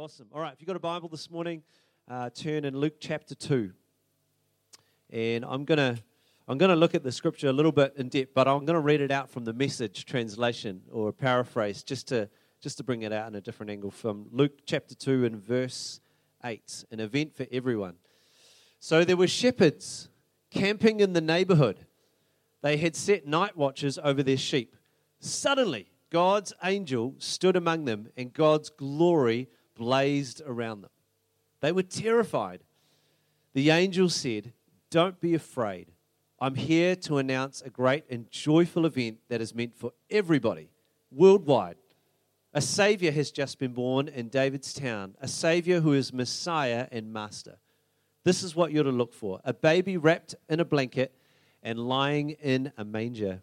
Awesome. All right, if you've got a Bible this morning, uh, turn in Luke chapter 2. And I'm going to I'm going to look at the scripture a little bit in depth, but I'm going to read it out from the message translation or paraphrase just to, just to bring it out in a different angle from Luke chapter 2 and verse 8, an event for everyone. So there were shepherds camping in the neighborhood. They had set night watches over their sheep. Suddenly, God's angel stood among them, and God's glory blazed around them. They were terrified. The angel said, Don't be afraid. I'm here to announce a great and joyful event that is meant for everybody worldwide. A Savior has just been born in David's town, a Savior who is Messiah and Master. This is what you're to look for a baby wrapped in a blanket and lying in a manger.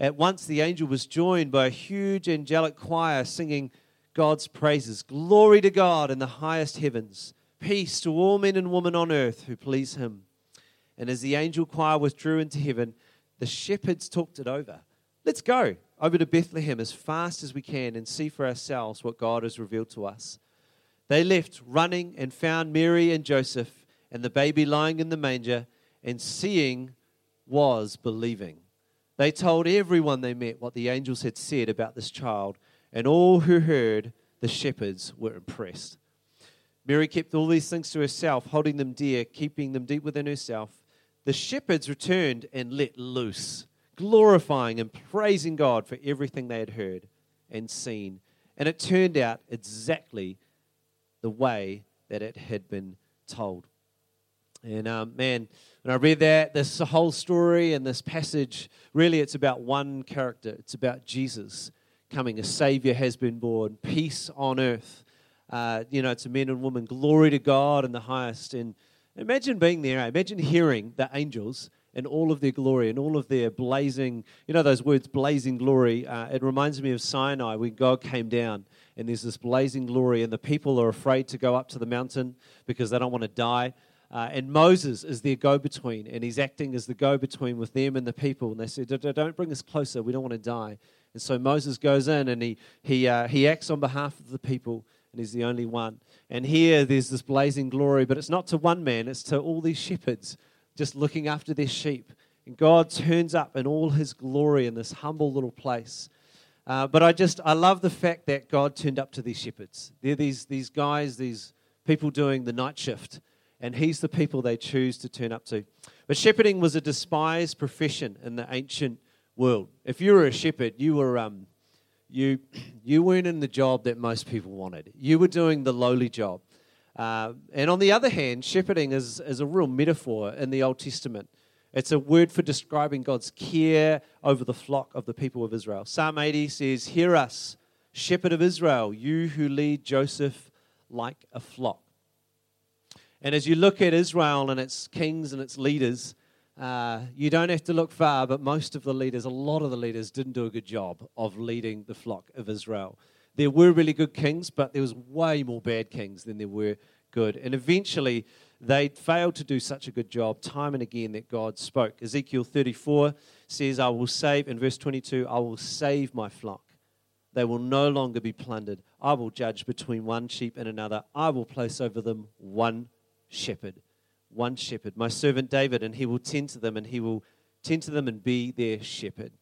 At once the angel was joined by a huge angelic choir singing God's praises. Glory to God in the highest heavens, peace to all men and women on earth who please him. And as the angel choir withdrew into heaven, the shepherds talked it over. Let's go over to Bethlehem as fast as we can and see for ourselves what God has revealed to us. They left running and found Mary and Joseph and the baby lying in the manger, and seeing was believing. They told everyone they met what the angels had said about this child, and all who heard the shepherds were impressed. Mary kept all these things to herself, holding them dear, keeping them deep within herself. The shepherds returned and let loose, glorifying and praising God for everything they had heard and seen. And it turned out exactly the way that it had been told. And um, man, when I read that, this whole story and this passage, really it's about one character. It's about Jesus coming. A Savior has been born, peace on earth. Uh, you know, a man and woman, glory to God in the highest. And imagine being there, imagine hearing the angels and all of their glory and all of their blazing, you know, those words, blazing glory. Uh, it reminds me of Sinai when God came down and there's this blazing glory, and the people are afraid to go up to the mountain because they don't want to die. Uh, and Moses is their go between, and he's acting as the go between with them and the people. And they said, Don't bring us closer, we don't want to die. And so Moses goes in and he, he, uh, he acts on behalf of the people, and he's the only one. And here there's this blazing glory, but it's not to one man, it's to all these shepherds just looking after their sheep. And God turns up in all his glory in this humble little place. Uh, but I just, I love the fact that God turned up to these shepherds. They're these, these guys, these people doing the night shift and he's the people they choose to turn up to. But shepherding was a despised profession in the ancient world. If you were a shepherd, you were um, you you weren't in the job that most people wanted. You were doing the lowly job. Uh, and on the other hand, shepherding is, is a real metaphor in the Old Testament. It's a word for describing God's care over the flock of the people of Israel. Psalm 80 says, Hear us, shepherd of Israel, you who lead Joseph like a flock. And as you look at Israel and its kings and its leaders, uh, you don't have to look far, but most of the leaders, a lot of the leaders, didn't do a good job of leading the flock of Israel. There were really good kings, but there was way more bad kings than there were good. And eventually, they failed to do such a good job time and again that God spoke. Ezekiel 34 says, I will save, in verse 22, I will save my flock. They will no longer be plundered. I will judge between one sheep and another. I will place over them one shepherd, one shepherd, my servant David, and he will tend to them and he will tend to them and be their shepherd.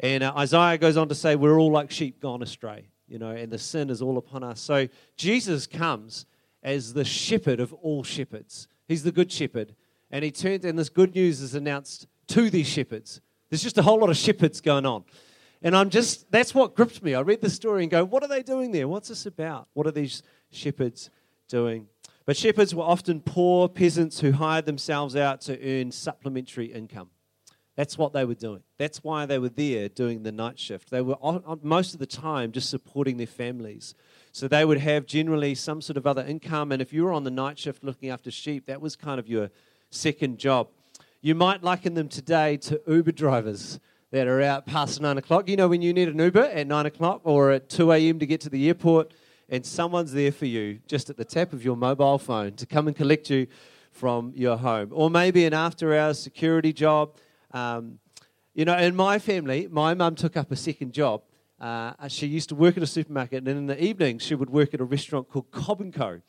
And uh, Isaiah goes on to say, We're all like sheep gone astray, you know, and the sin is all upon us. So Jesus comes as the shepherd of all shepherds. He's the good shepherd. And he turns, and this good news is announced to these shepherds. There's just a whole lot of shepherds going on. And I'm just, that's what gripped me. I read the story and go, What are they doing there? What's this about? What are these shepherds doing? But shepherds were often poor peasants who hired themselves out to earn supplementary income. That's what they were doing. That's why they were there doing the night shift. They were most of the time just supporting their families. So they would have generally some sort of other income. And if you were on the night shift looking after sheep, that was kind of your second job. You might liken them today to Uber drivers that are out past nine o'clock. You know, when you need an Uber at nine o'clock or at 2 a.m. to get to the airport, and someone's there for you just at the tap of your mobile phone to come and collect you from your home. Or maybe an after hours security job. Um, you know, in my family, my mum took up a second job uh, she used to work at a supermarket, and in the evenings she would work at a restaurant called Cobb and Co.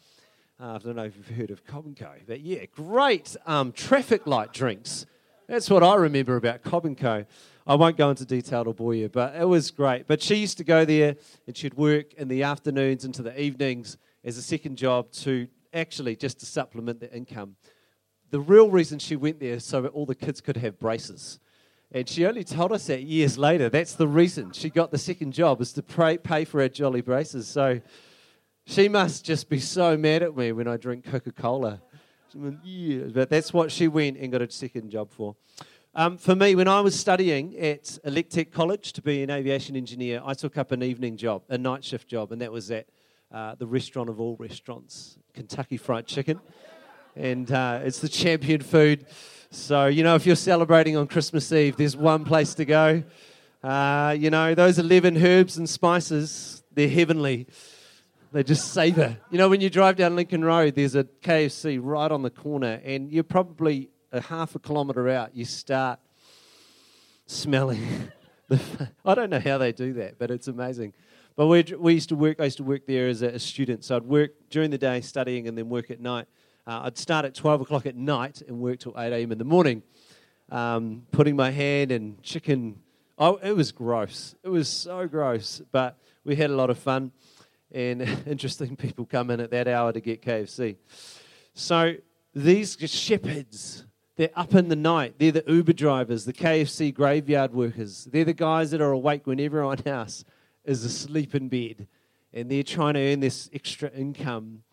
Uh, I don't know if you've heard of Cobb and Co. But yeah, great um, traffic light drinks. That's what I remember about Cobb and Co. I won't go into detail to bore you, but it was great. But she used to go there and she'd work in the afternoons into the evenings as a second job to actually just to supplement the income. The real reason she went there so all the kids could have braces. And she only told us that years later. That's the reason she got the second job is to pay, pay for her jolly braces. So she must just be so mad at me when I drink Coca Cola. But that's what she went and got a second job for. Um, for me, when I was studying at Electech College to be an aviation engineer, I took up an evening job, a night shift job, and that was at uh, the restaurant of all restaurants, Kentucky Fried Chicken. And uh, it's the champion food. So, you know, if you're celebrating on Christmas Eve, there's one place to go. Uh, you know, those 11 herbs and spices, they're heavenly. They just savor. You know, when you drive down Lincoln Road, there's a KFC right on the corner, and you're probably a half a kilometre out, you start smelling. the, I don't know how they do that, but it's amazing. But we, we used to work, I used to work there as a, a student. So I'd work during the day studying and then work at night. Uh, I'd start at 12 o'clock at night and work till 8 a.m. in the morning, um, putting my hand in chicken. Oh, it was gross. It was so gross, but we had a lot of fun and interesting people come in at that hour to get KFC. So these shepherds, they're up in the night. They're the Uber drivers, the KFC graveyard workers. They're the guys that are awake when everyone else is asleep in bed and they're trying to earn this extra income.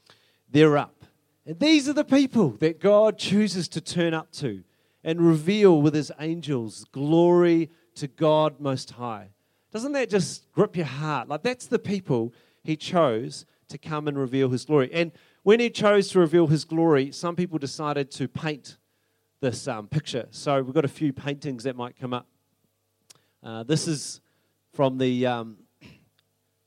They're up. And these are the people that God chooses to turn up to and reveal with his angels glory to God Most High. Doesn't that just grip your heart? Like, that's the people he chose to come and reveal his glory. And when he chose to reveal his glory, some people decided to paint this um, picture. So we've got a few paintings that might come up. Uh, this is from the um,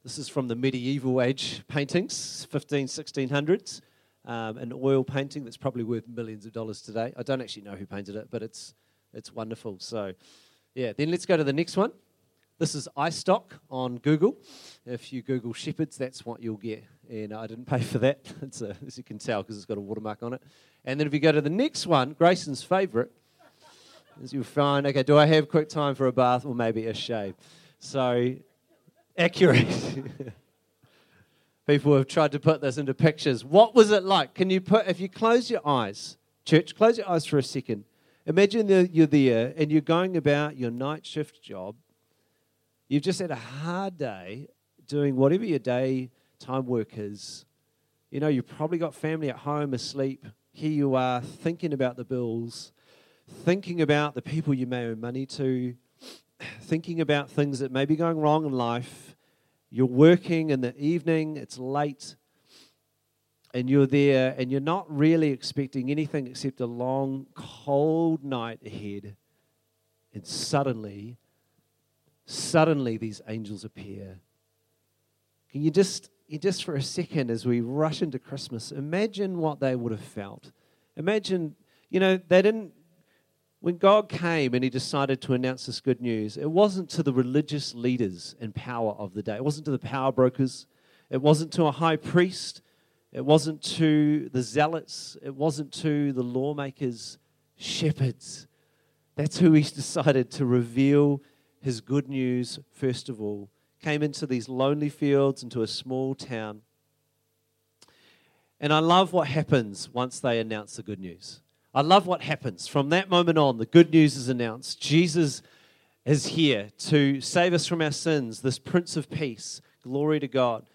this is from the medieval age paintings, 15, 1600s um, an oil painting that's probably worth millions of dollars today. I don't actually know who painted it, but it's, it's wonderful. So, yeah, then let's go to the next one. This is iStock on Google. If you Google shepherds, that's what you'll get. And uh, I didn't pay for that, a, as you can tell, because it's got a watermark on it. And then if you go to the next one, Grayson's favourite, as you'll find, okay, do I have quick time for a bath or maybe a shave? So, accurate. People have tried to put this into pictures. What was it like? Can you put, if you close your eyes, church, close your eyes for a second. Imagine that you're there and you're going about your night shift job. You've just had a hard day doing whatever your day time work is. You know, you've probably got family at home asleep. Here you are thinking about the bills, thinking about the people you may owe money to, thinking about things that may be going wrong in life you're working in the evening, it's late, and you're there, and you're not really expecting anything except a long, cold night ahead. And suddenly, suddenly these angels appear. Can you just, you just for a second, as we rush into Christmas, imagine what they would have felt? Imagine, you know, they didn't when God came and he decided to announce this good news, it wasn't to the religious leaders and power of the day. It wasn't to the power brokers. It wasn't to a high priest. It wasn't to the zealots. It wasn't to the lawmakers, shepherds. That's who he decided to reveal his good news first of all. Came into these lonely fields, into a small town. And I love what happens once they announce the good news. I love what happens. From that moment on, the good news is announced. Jesus is here to save us from our sins, this Prince of Peace. Glory to God.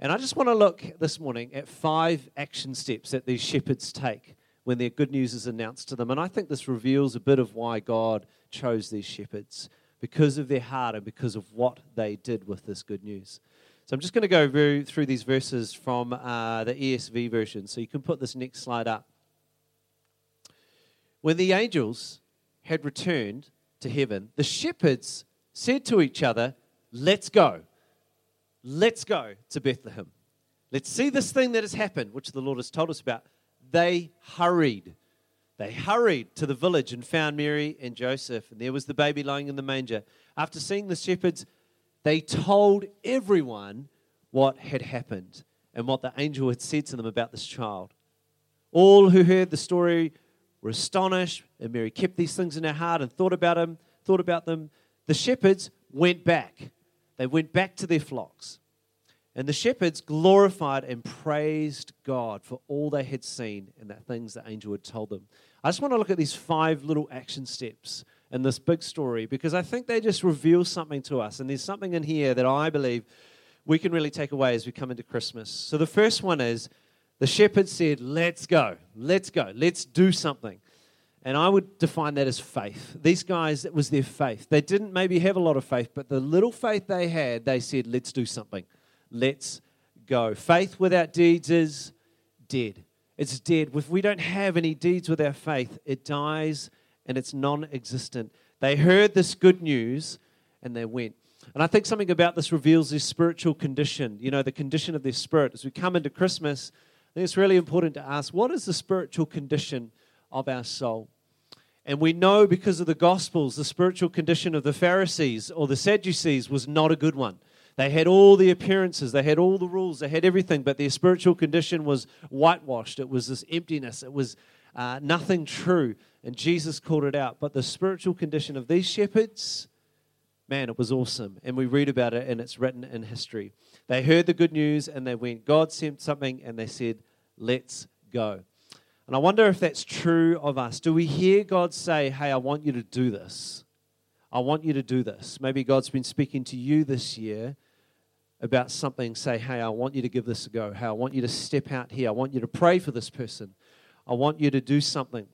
And I just want to look this morning at five action steps that these shepherds take when their good news is announced to them. And I think this reveals a bit of why God chose these shepherds because of their heart and because of what they did with this good news. So I'm just going to go through these verses from uh, the ESV version. So you can put this next slide up. When the angels had returned to heaven, the shepherds said to each other, Let's go. Let's go to Bethlehem. Let's see this thing that has happened, which the Lord has told us about. They hurried. They hurried to the village and found Mary and Joseph, and there was the baby lying in the manger. After seeing the shepherds, they told everyone what had happened and what the angel had said to them about this child. All who heard the story were astonished, and Mary kept these things in her heart and thought about them, thought about them. The shepherds went back. They went back to their flocks. And the shepherds glorified and praised God for all they had seen and the things the angel had told them. I just want to look at these five little action steps in this big story because I think they just reveal something to us. And there's something in here that I believe we can really take away as we come into Christmas. So the first one is the shepherd said, Let's go, let's go, let's do something. And I would define that as faith. These guys, it was their faith. They didn't maybe have a lot of faith, but the little faith they had, they said, Let's do something. Let's go. Faith without deeds is dead. It's dead. If we don't have any deeds with our faith, it dies and it's non existent. They heard this good news and they went. And I think something about this reveals their spiritual condition, you know, the condition of their spirit. As we come into Christmas, I think it's really important to ask what is the spiritual condition of our soul? And we know because of the Gospels, the spiritual condition of the Pharisees or the Sadducees was not a good one. They had all the appearances, they had all the rules, they had everything, but their spiritual condition was whitewashed. It was this emptiness, it was uh, nothing true. And Jesus called it out. But the spiritual condition of these shepherds, man, it was awesome. And we read about it, and it's written in history. They heard the good news and they went, God sent something, and they said, Let's go. And I wonder if that's true of us. Do we hear God say, Hey, I want you to do this? I want you to do this. Maybe God's been speaking to you this year about something. Say, Hey, I want you to give this a go. Hey, I want you to step out here. I want you to pray for this person. I want you to do something.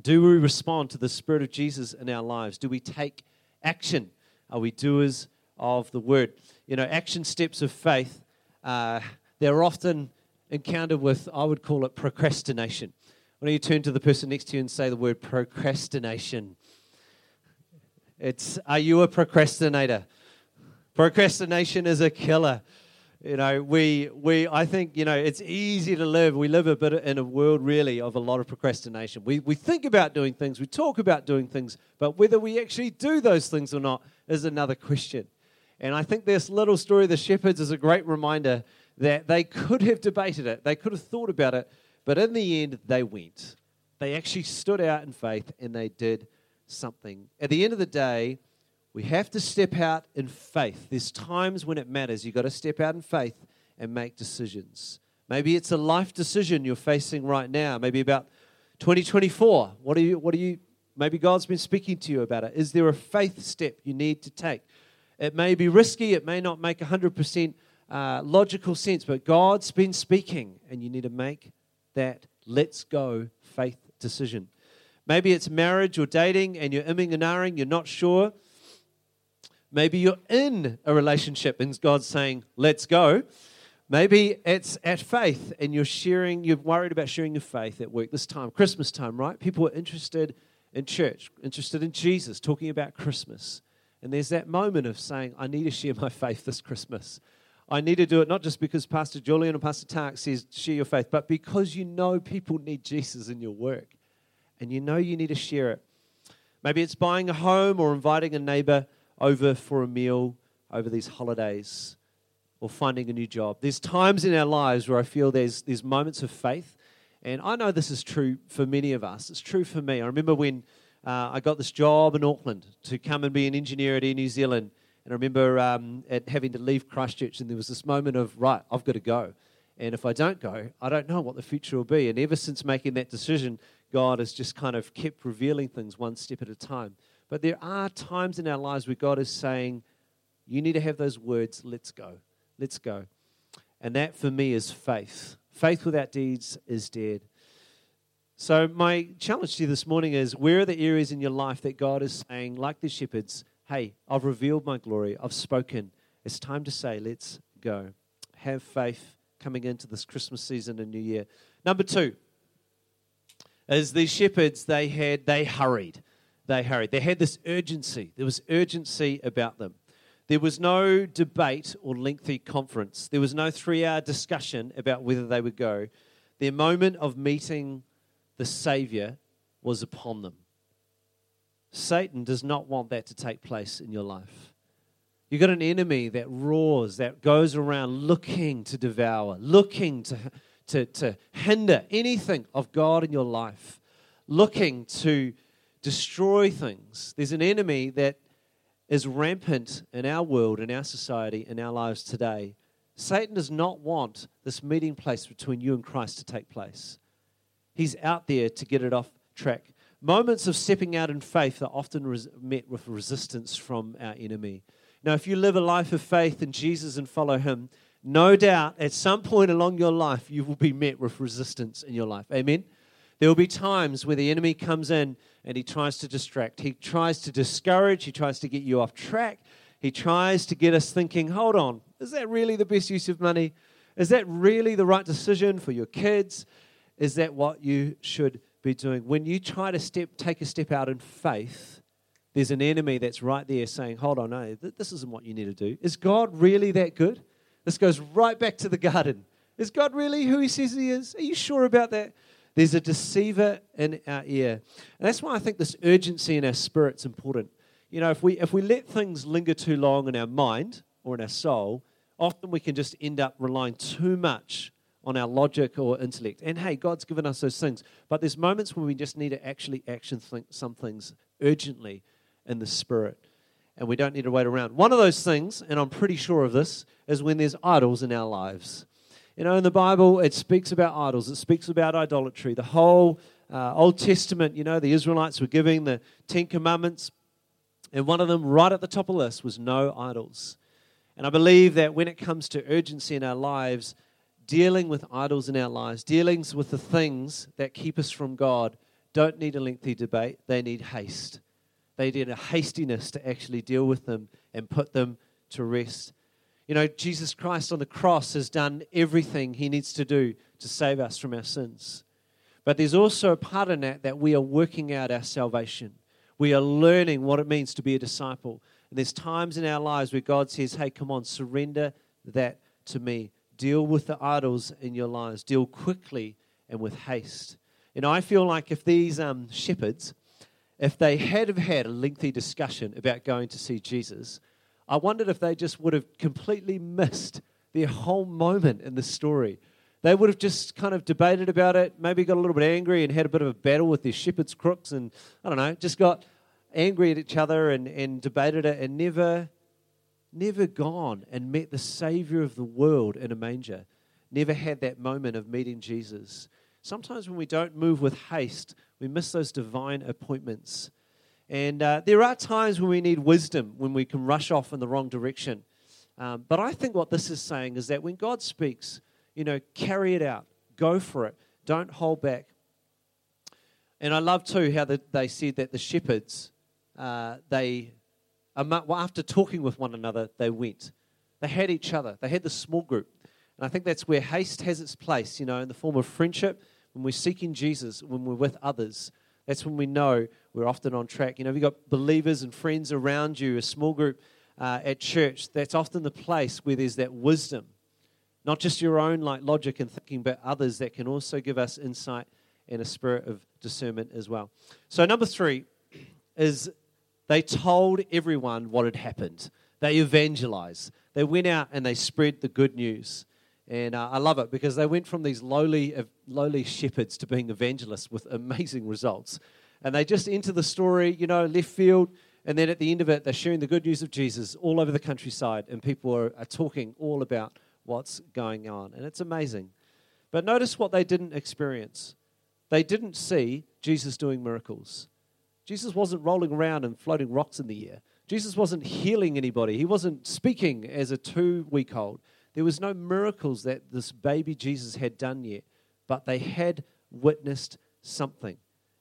Do we respond to the Spirit of Jesus in our lives? Do we take action? Are we doers of the word? You know, action steps of faith, uh, they're often encountered with, I would call it procrastination. Why don't you turn to the person next to you and say the word procrastination? It's, are you a procrastinator? Procrastination is a killer. You know, we, we, I think, you know, it's easy to live. We live a bit in a world really of a lot of procrastination. We, we think about doing things, we talk about doing things, but whether we actually do those things or not is another question. And I think this little story of the shepherds is a great reminder that they could have debated it, they could have thought about it, but in the end, they went. They actually stood out in faith and they did something. At the end of the day, we have to step out in faith. There's times when it matters. You've got to step out in faith and make decisions. Maybe it's a life decision you're facing right now, maybe about 2024. What are you, what are you, maybe God's been speaking to you about it. Is there a faith step you need to take? It may be risky, it may not make 100% uh, logical sense, but God's been speaking, and you need to make that let's go faith decision. Maybe it's marriage or dating, and you're imming and ahhing, you're not sure. Maybe you're in a relationship and God's saying, let's go. Maybe it's at faith and you're sharing, you're worried about sharing your faith at work this time, Christmas time, right? People are interested in church, interested in Jesus, talking about Christmas. And there's that moment of saying, I need to share my faith this Christmas. I need to do it not just because Pastor Julian or Pastor Tark says share your faith, but because you know people need Jesus in your work and you know you need to share it. Maybe it's buying a home or inviting a neighbor over for a meal over these holidays or finding a new job. There's times in our lives where I feel there's, there's moments of faith. And I know this is true for many of us. It's true for me. I remember when uh, I got this job in Auckland to come and be an engineer at Air New Zealand. And I remember um, having to leave Christchurch, and there was this moment of, right, I've got to go. And if I don't go, I don't know what the future will be. And ever since making that decision, God has just kind of kept revealing things one step at a time. But there are times in our lives where God is saying, you need to have those words, let's go, let's go. And that for me is faith. Faith without deeds is dead. So, my challenge to you this morning is where are the areas in your life that God is saying, like the shepherds, hey, I've revealed my glory, I've spoken. It's time to say, let's go. Have faith coming into this Christmas season and New Year. Number two is these shepherds, they had, they hurried they hurried. They had this urgency. There was urgency about them. There was no debate or lengthy conference. There was no three hour discussion about whether they would go. Their moment of meeting the Savior was upon them. Satan does not want that to take place in your life. You've got an enemy that roars, that goes around looking to devour, looking to, to, to hinder anything of God in your life, looking to destroy things. There's an enemy that is rampant in our world, in our society, in our lives today. Satan does not want this meeting place between you and Christ to take place. He's out there to get it off track. Moments of stepping out in faith are often res- met with resistance from our enemy. Now, if you live a life of faith in Jesus and follow Him, no doubt at some point along your life you will be met with resistance in your life. Amen? There will be times where the enemy comes in and he tries to distract. He tries to discourage. He tries to get you off track. He tries to get us thinking, hold on, is that really the best use of money? Is that really the right decision for your kids? Is that what you should be doing? When you try to step, take a step out in faith, there's an enemy that's right there saying, hold on, no, this isn't what you need to do. Is God really that good? This goes right back to the garden. Is God really who he says he is? Are you sure about that? There's a deceiver in our ear. And that's why I think this urgency in our spirit's important. You know, if we, if we let things linger too long in our mind or in our soul, often we can just end up relying too much on our logic or intellect. And hey, God's given us those things. But there's moments when we just need to actually action think some things urgently in the spirit. And we don't need to wait around. One of those things, and I'm pretty sure of this, is when there's idols in our lives. You know, in the Bible, it speaks about idols, it speaks about idolatry. The whole uh, Old Testament, you know, the Israelites were giving the Ten Commandments, and one of them, right at the top of the list, was no idols. And I believe that when it comes to urgency in our lives, dealing with idols in our lives, dealings with the things that keep us from God, don't need a lengthy debate. They need haste. They did a hastiness to actually deal with them and put them to rest. You know, Jesus Christ on the cross has done everything he needs to do to save us from our sins. But there's also a part in that that we are working out our salvation. We are learning what it means to be a disciple. And there's times in our lives where God says, hey, come on, surrender that to me. Deal with the idols in your lives. Deal quickly and with haste. Know, I feel like if these um, shepherds, if they had have had a lengthy discussion about going to see Jesus, I wondered if they just would have completely missed their whole moment in the story. They would have just kind of debated about it, maybe got a little bit angry and had a bit of a battle with their shepherd's crooks, and I don't know, just got angry at each other and, and debated it and never, never gone and met the Savior of the world in a manger. Never had that moment of meeting Jesus. Sometimes when we don't move with haste, we miss those divine appointments. And uh, there are times when we need wisdom, when we can rush off in the wrong direction. Um, but I think what this is saying is that when God speaks, you know, carry it out, go for it, don't hold back. And I love too how the, they said that the shepherds, uh, they, after talking with one another, they went. They had each other. They had the small group. And I think that's where haste has its place, you know, in the form of friendship, when we're seeking Jesus, when we're with others. That's when we know we're often on track. You know, if you've got believers and friends around you, a small group uh, at church, that's often the place where there's that wisdom. Not just your own like logic and thinking, but others that can also give us insight and a spirit of discernment as well. So, number three is they told everyone what had happened. They evangelized. They went out and they spread the good news. And uh, I love it because they went from these lowly, lowly shepherds to being evangelists with amazing results. And they just enter the story, you know, left field. And then at the end of it, they're sharing the good news of Jesus all over the countryside. And people are, are talking all about what's going on. And it's amazing. But notice what they didn't experience they didn't see Jesus doing miracles. Jesus wasn't rolling around and floating rocks in the air. Jesus wasn't healing anybody. He wasn't speaking as a two week old. There was no miracles that this baby Jesus had done yet, but they had witnessed something.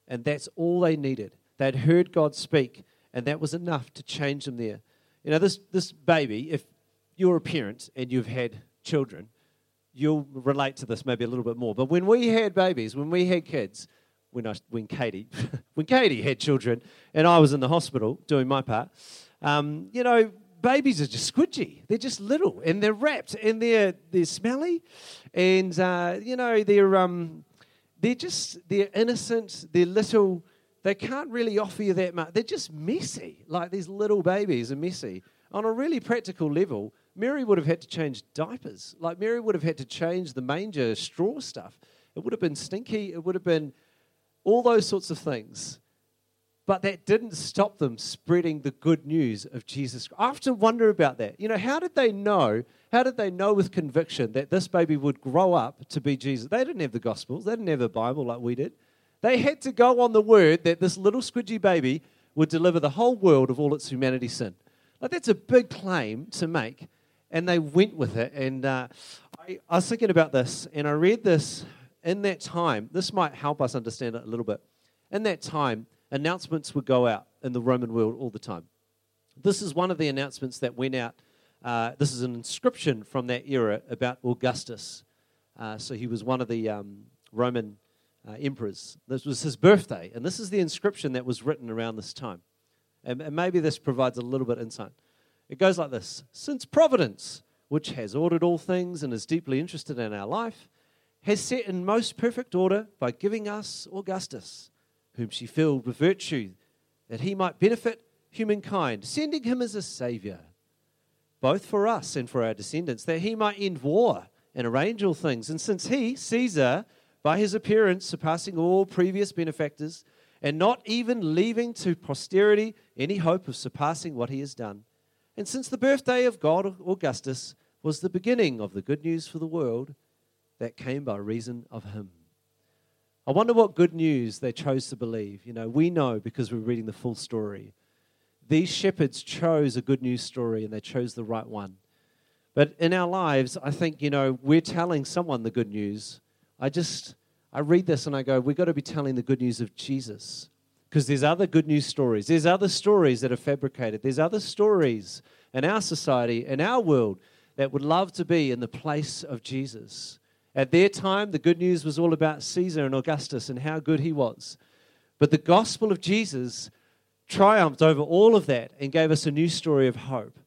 And that's all they needed. They'd heard God speak, and that was enough to change them there. You know, this, this baby, if you're a parent and you've had children, you'll relate to this maybe a little bit more. But when we had babies, when we had kids, when, I, when Katie, when Katie had children, and I was in the hospital doing my part, um, you know, babies are just squidgy. They're just little and they're wrapped and they're they're smelly, and uh, you know they're um, they're just they're innocent. They're little. They can't really offer you that much. They're just messy. Like these little babies are messy. on a really practical level, Mary would have had to change diapers. Like Mary would have had to change the manger straw stuff. It would have been stinky. It would have been all those sorts of things. But that didn't stop them spreading the good news of Jesus. I often wonder about that. You know, how did they know? How did they know with conviction that this baby would grow up to be Jesus? They didn't have the Gospels, they didn't have a Bible like we did. They had to go on the word that this little squidgy baby would deliver the whole world of all its humanity sin. Like, that's a big claim to make. And they went with it. And uh, I, I was thinking about this, and I read this in that time. This might help us understand it a little bit. In that time, announcements would go out in the Roman world all the time. This is one of the announcements that went out. Uh, this is an inscription from that era about Augustus. Uh, so he was one of the um, Roman uh, emperors. This was his birthday, and this is the inscription that was written around this time. And, and maybe this provides a little bit insight. It goes like this Since Providence, which has ordered all things and is deeply interested in our life, has set in most perfect order by giving us Augustus whom she filled with virtue, that he might benefit humankind, sending him as a savior, both for us and for our descendants, that he might end war and arrange all things. And since he, Caesar, by his appearance, surpassing all previous benefactors, and not even leaving to posterity any hope of surpassing what he has done, and since the birthday of God Augustus was the beginning of the good news for the world that came by reason of him. I wonder what good news they chose to believe. You know, we know because we're reading the full story. These shepherds chose a good news story and they chose the right one. But in our lives, I think, you know, we're telling someone the good news. I just, I read this and I go, we've got to be telling the good news of Jesus. Because there's other good news stories. There's other stories that are fabricated. There's other stories in our society, in our world, that would love to be in the place of Jesus. At their time, the good news was all about Caesar and Augustus and how good he was. But the gospel of Jesus triumphed over all of that and gave us a new story of hope.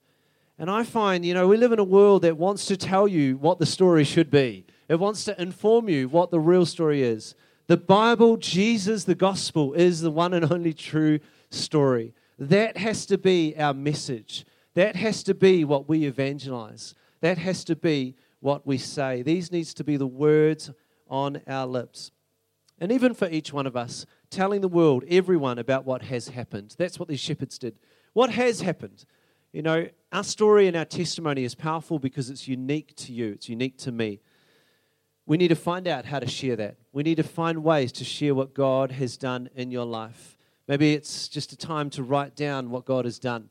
And I find, you know, we live in a world that wants to tell you what the story should be, it wants to inform you what the real story is. The Bible, Jesus, the gospel, is the one and only true story. That has to be our message. That has to be what we evangelize. That has to be what we say. These needs to be the words on our lips. And even for each one of us, telling the world, everyone, about what has happened. That's what these shepherds did. What has happened? You know, our story and our testimony is powerful because it's unique to you, it's unique to me. We need to find out how to share that. We need to find ways to share what God has done in your life. Maybe it's just a time to write down what God has done,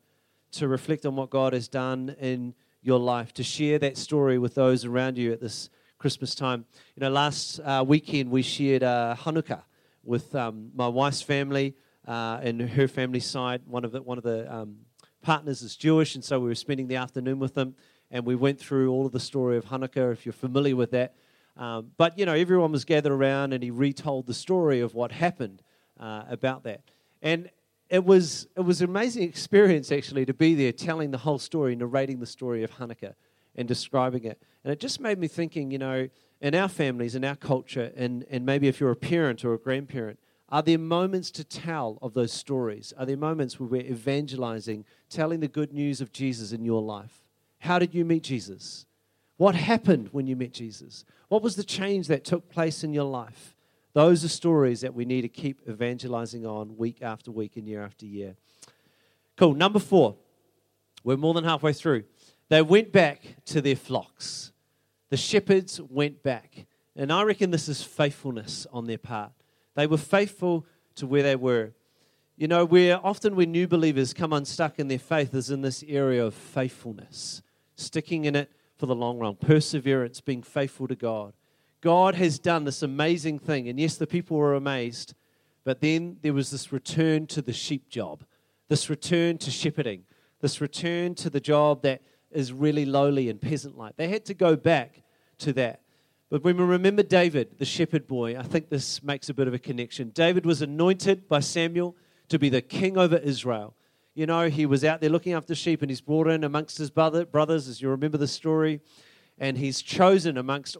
to reflect on what God has done in your life, to share that story with those around you at this Christmas time. You know, last uh, weekend we shared uh, Hanukkah with um, my wife's family uh, and her family side. One of the, one of the um, partners is Jewish, and so we were spending the afternoon with them, and we went through all of the story of Hanukkah, if you're familiar with that. Um, but, you know, everyone was gathered around, and he retold the story of what happened uh, about that. And it was, it was an amazing experience actually to be there telling the whole story, narrating the story of Hanukkah and describing it. And it just made me thinking, you know, in our families, in our culture, and, and maybe if you're a parent or a grandparent, are there moments to tell of those stories? Are there moments where we're evangelizing, telling the good news of Jesus in your life? How did you meet Jesus? What happened when you met Jesus? What was the change that took place in your life? Those are stories that we need to keep evangelizing on week after week and year after year. Cool. Number four. We're more than halfway through. They went back to their flocks. The shepherds went back. And I reckon this is faithfulness on their part. They were faithful to where they were. You know, where often when new believers come unstuck in their faith is in this area of faithfulness, sticking in it for the long run, perseverance, being faithful to God. God has done this amazing thing. And yes, the people were amazed, but then there was this return to the sheep job, this return to shepherding, this return to the job that is really lowly and peasant like. They had to go back to that. But when we remember David, the shepherd boy, I think this makes a bit of a connection. David was anointed by Samuel to be the king over Israel. You know, he was out there looking after sheep and he's brought in amongst his brother, brothers, as you remember the story and he's chosen amongst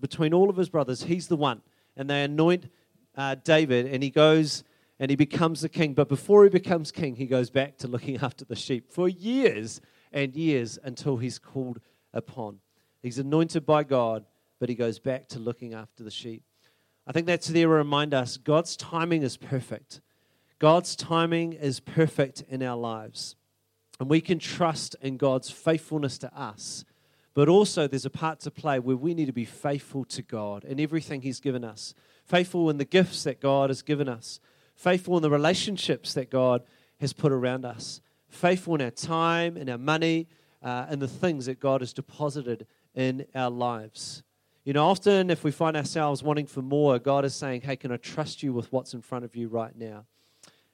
between all of his brothers. He's the one, and they anoint uh, David, and he goes and he becomes the king. But before he becomes king, he goes back to looking after the sheep for years. and years until he's called upon. He's anointed by God, but he goes back to looking after the sheep. I think that's there to remind us God's timing is perfect. God's timing is perfect in our lives. And we can trust in God's faithfulness to us. But also, there's a part to play where we need to be faithful to God in everything He's given us, faithful in the gifts that God has given us, faithful in the relationships that God has put around us, faithful in our time, in our money, uh, and the things that God has deposited in our lives. You know, often if we find ourselves wanting for more, God is saying, Hey, can I trust you with what's in front of you right now?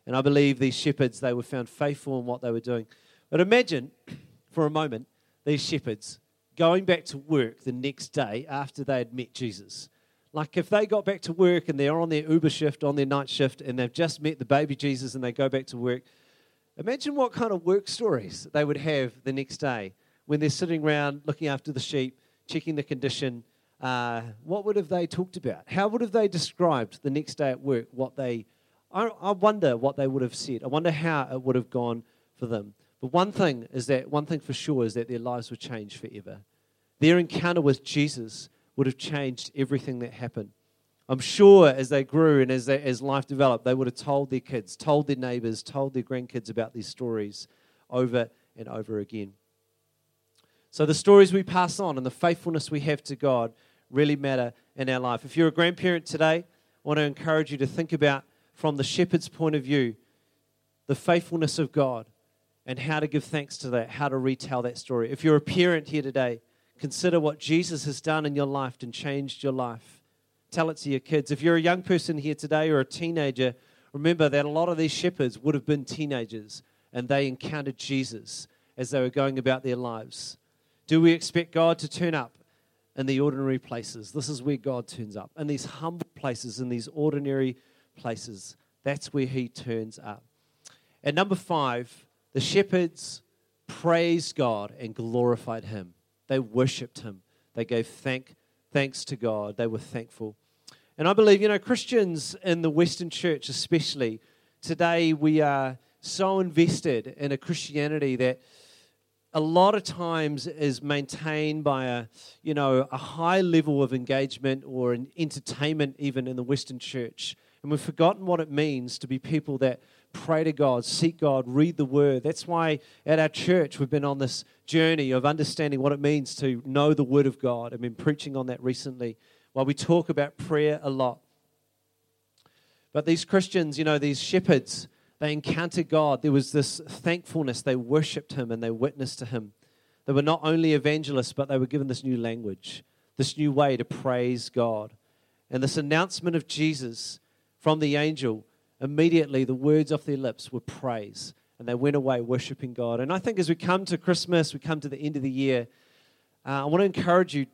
And I believe these shepherds, they were found faithful in what they were doing. But imagine for a moment these shepherds going back to work the next day after they had met Jesus. Like if they got back to work and they're on their Uber shift, on their night shift, and they've just met the baby Jesus and they go back to work, imagine what kind of work stories they would have the next day when they're sitting around looking after the sheep, checking the condition. Uh, what would have they talked about? How would have they described the next day at work? What they, I, I wonder what they would have said. I wonder how it would have gone for them. But one thing is that one thing for sure is that their lives would change forever. Their encounter with Jesus would have changed everything that happened. I'm sure as they grew and as, they, as life developed, they would have told their kids, told their neighbors, told their grandkids about these stories over and over again. So the stories we pass on and the faithfulness we have to God really matter in our life. If you're a grandparent today, I want to encourage you to think about, from the shepherd's point of view, the faithfulness of God and how to give thanks to that, how to retell that story. If you're a parent here today, consider what Jesus has done in your life and changed your life. Tell it to your kids. If you're a young person here today or a teenager, remember that a lot of these shepherds would have been teenagers and they encountered Jesus as they were going about their lives. Do we expect God to turn up in the ordinary places? This is where God turns up. In these humble places, in these ordinary places, that's where He turns up. And number five, the shepherds praised God and glorified Him. They worshiped Him. They gave thank, thanks to God. They were thankful. And I believe, you know, Christians in the Western church, especially, today we are so invested in a Christianity that a lot of times is maintained by a you know a high level of engagement or an entertainment even in the western church and we've forgotten what it means to be people that pray to God, seek God, read the Word. That's why at our church we've been on this journey of understanding what it means to know the Word of God. I've been preaching on that recently while we talk about prayer a lot. But these Christians, you know, these shepherds, they encountered God. There was this thankfulness. They worshiped Him and they witnessed to Him. They were not only evangelists, but they were given this new language, this new way to praise God. And this announcement of Jesus from the angel immediately the words off their lips were praise. And they went away worshiping God. And I think as we come to Christmas, we come to the end of the year, uh, I want to encourage you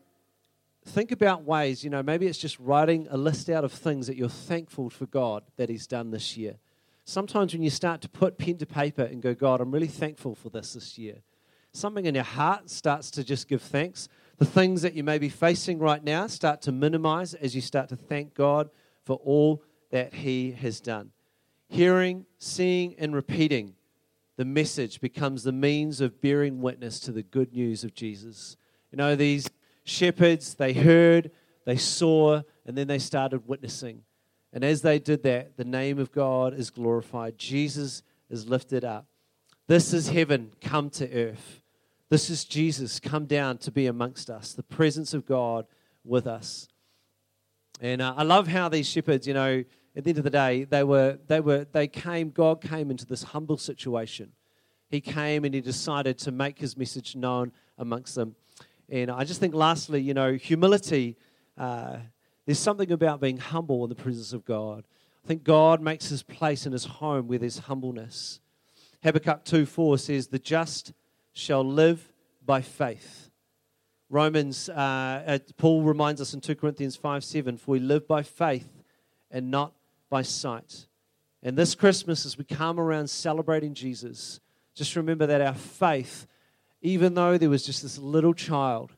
think about ways, you know, maybe it's just writing a list out of things that you're thankful for God that He's done this year. Sometimes when you start to put pen to paper and go, God, I'm really thankful for this this year, something in your heart starts to just give thanks. The things that you may be facing right now start to minimize as you start to thank God for all that he has done. Hearing, seeing, and repeating the message becomes the means of bearing witness to the good news of Jesus. You know, these shepherds, they heard, they saw, and then they started witnessing. And as they did that, the name of God is glorified. Jesus is lifted up. This is heaven come to earth. This is Jesus come down to be amongst us, the presence of God with us. And uh, I love how these shepherds, you know, at the end of the day, they were, they were, they came, God came into this humble situation. He came and he decided to make his message known amongst them. And I just think, lastly, you know, humility, uh, there's something about being humble in the presence of God. I think God makes his place in his home where there's humbleness. Habakkuk 2 4 says, The just shall live by faith. Romans, uh, uh Paul reminds us in 2 Corinthians 5 7, For we live by faith and not by sight. And this Christmas, as we come around celebrating Jesus, just remember that our faith, even though there was just this little child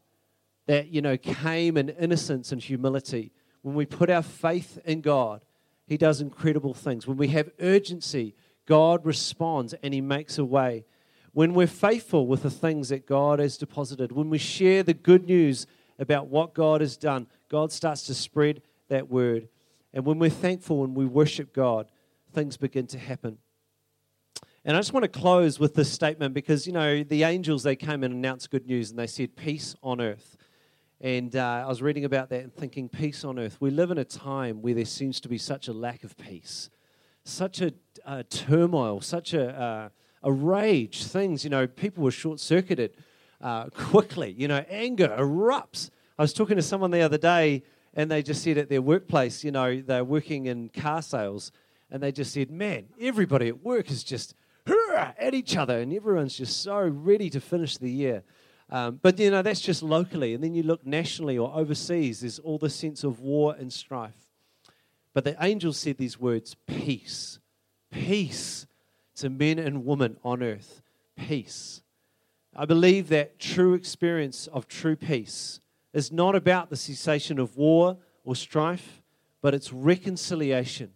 that, you know, came in innocence and humility, when we put our faith in God, He does incredible things. When we have urgency, God responds and He makes a way. when we're faithful with the things that God has deposited, when we share the good news about what God has done, God starts to spread that word. And when we're thankful and we worship God, things begin to happen. And I just want to close with this statement because, you know, the angels, they came and announced good news and they said, Peace on earth. And uh, I was reading about that and thinking, Peace on earth. We live in a time where there seems to be such a lack of peace, such a, a turmoil, such a. Uh, a rage, things, you know, people were short circuited uh, quickly. You know, anger erupts. I was talking to someone the other day, and they just said at their workplace, you know, they're working in car sales, and they just said, man, everybody at work is just at each other, and everyone's just so ready to finish the year. Um, but, you know, that's just locally. And then you look nationally or overseas, there's all the sense of war and strife. But the angel said these words peace, peace to men and women on earth peace. I believe that true experience of true peace is not about the cessation of war or strife, but it's reconciliation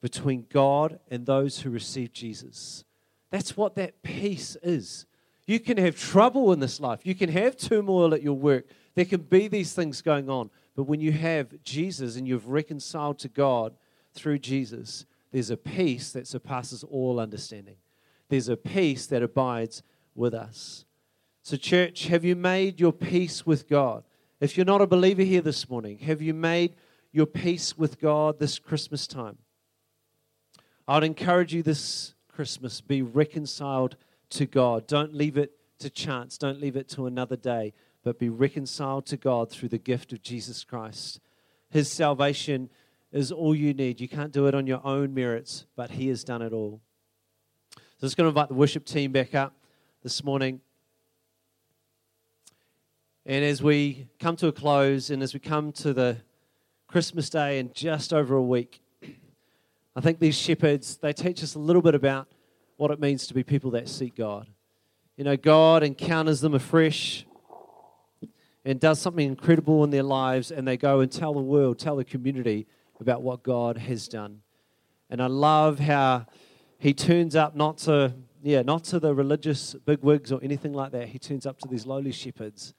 between God and those who receive Jesus. That's what that peace is. You can have trouble in this life, you can have turmoil at your work, there can be these things going on. But when you have Jesus and you've reconciled to God through Jesus, there's a peace that surpasses all understanding. There's a peace that abides with us. So, church, have you made your peace with God? If you're not a believer here this morning, have you made your peace with God this Christmas time? I'd encourage you this Christmas be reconciled to God. Don't leave it to chance, don't leave it to another day, but be reconciled to God through the gift of Jesus Christ. His salvation is all you need. You can't do it on your own merits, but He has done it all. So I'm just going to invite the worship team back up this morning. And as we come to a close and as we come to the Christmas day in just over a week, I think these shepherds, they teach us a little bit about what it means to be people that seek God. You know, God encounters them afresh and does something incredible in their lives, and they go and tell the world, tell the community about what God has done. And I love how he turns up not to, yeah, not to the religious bigwigs or anything like that. He turns up to these lowly shepherds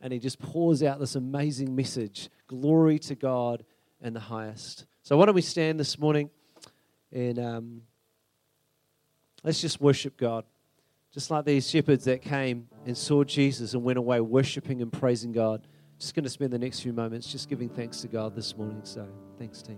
and he just pours out this amazing message glory to God in the highest. So, why don't we stand this morning and um, let's just worship God. Just like these shepherds that came and saw Jesus and went away worshiping and praising God. Just going to spend the next few moments just giving thanks to God this morning. So, thanks, team.